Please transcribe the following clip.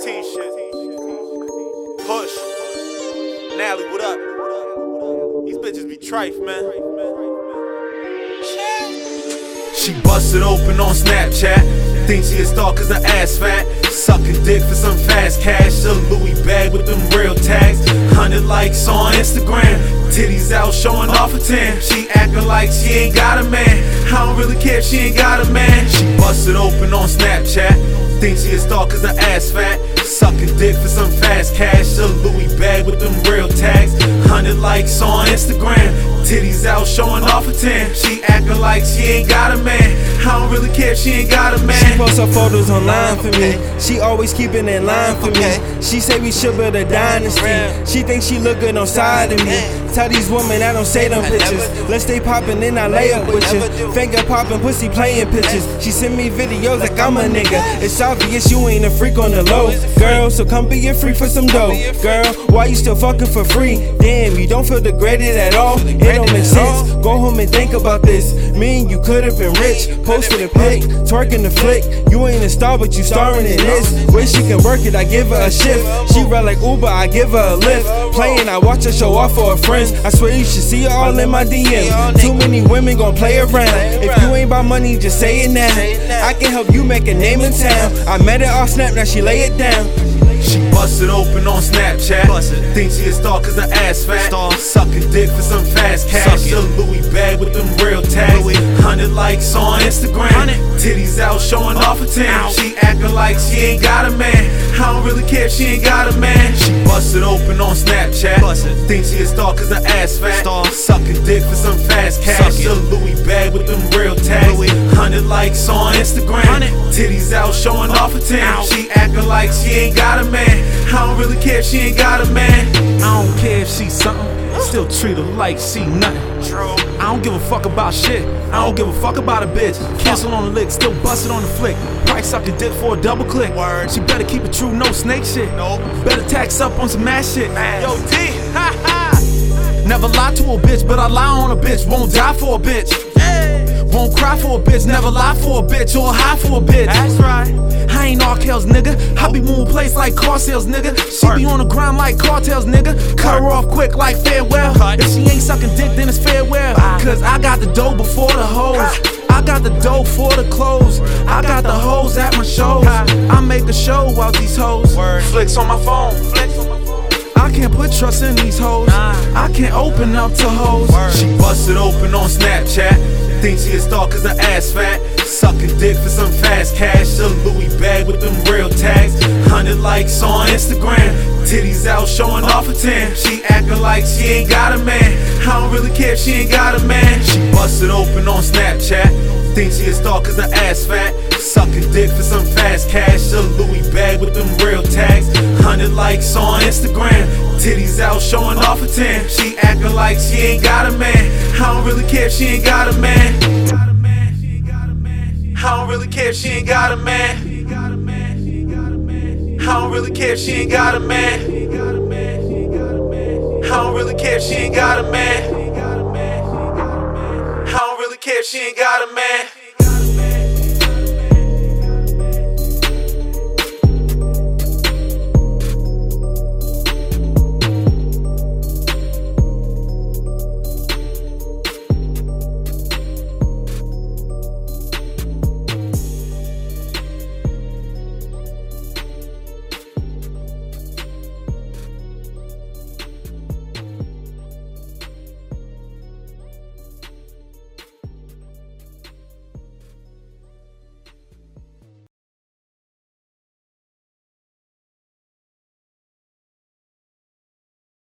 16 shit. Push. Nally, what up? These bitches be trife, man. She busted open on Snapchat. Think she a star cause her ass fat. Sucking dick for some fast cash. A Louis bag with them real tags. 100 likes on Instagram. Titties out showing off a 10. She acting like she ain't got a man. I don't really care if she ain't got a man. She busted open on Snapchat. Think she a star cause her ass fat. Sucking dick for some fast cash. A Louis bag with them real tags. 100 likes on Instagram. Titties out showing off a 10. She acting like she ain't got a man. I don't really care if she ain't got a man. She posts her photos online for me. She always keeping in line for me. She say we should build a dynasty. She thinks she look good on side of me. Tell these women I don't say them pictures. Let's stay poppin', then I lay up with you. Finger poppin', pussy playin' pictures. She send me videos like I'm a nigga. It's obvious you ain't a freak on the low. Girl, so come be a freak for some dough. Girl, why you still fucking for free? Damn, you don't feel degraded at all. It don't make sense. Go home and think about this. Me and you could've been rich. Posted a pic, twerking the flick. You ain't a star, but you starring in this. Wish she can work it, I give her a shift. She ride like Uber, I give her a lift. Playing, I watch her show off for her friends. I swear you should see her all in my DM. Too many women gon' play around. If you ain't about money, just say it now. I can help you make a name in town. I met her off Snap, now she lay it down. She busted open on Snapchat. Busted. Think she a star cause her ass fat. Star. Sucking dick for some fast cash. A Louis bag with them real tags. Louis. 100 likes on Instagram. 100. Titties out showing off a 10. Ow. She acting like she ain't got a man. I don't really care if she ain't got a man. She busted open on Snapchat. Busted. Think she a star cause her ass fat. Star. Sucking dick for some fast cash. A Louis bag with them real tags. Louis. 100 likes on Instagram. 100. Titties out showing off a 10. Ow. She acting like she ain't got a man. I don't really care if she ain't got a man. I don't care if she's something. Still treat her like she nothing. True. I don't give a fuck about shit. I don't give a fuck about a bitch. Cancel on the lick, still bust it on the flick. Price up a dick for a double click. Word. She better keep it true, no snake shit. Nope. Better tax up on some mass shit. Yo, D, ha ha. Never lie to a bitch, but I lie on a bitch. Won't die for a bitch. Won't cry for a bitch, never lie for a bitch or high for a bitch. That's right. I ain't Arkells, nigga. I be moving place like car sales, nigga. She be on the grind like cartels, nigga. Cut her off quick like farewell. If she ain't sucking dick, then it's farewell. Cause I got the dough before the hoes. I got the dough for the clothes. I got the hoes at my shows. I make a show while these hoes flicks on my phone. I can't put trust in these hoes. I can't open up to hoes. She busted open on Snapchat. Think she a star cause her ass fat. Sucking dick for some fast cash. A Louis bag with them real tags. 100 likes on Instagram. Titties out showing off a 10. She acting like she ain't got a man. I don't really care if she ain't got a man. She busted open on Snapchat. Think she a star cause her ass fat. Sucking dick for some fast cash. A Louis bag with them real tags. 100 likes on Instagram. Titties out showing off a 10. She acting like she ain't got a man. I don't really care if she ain't got a man. I don't really care if she ain't got a man. I don't really care if she ain't got a man. I don't really care if she ain't got a man. I don't really care if she ain't got a man.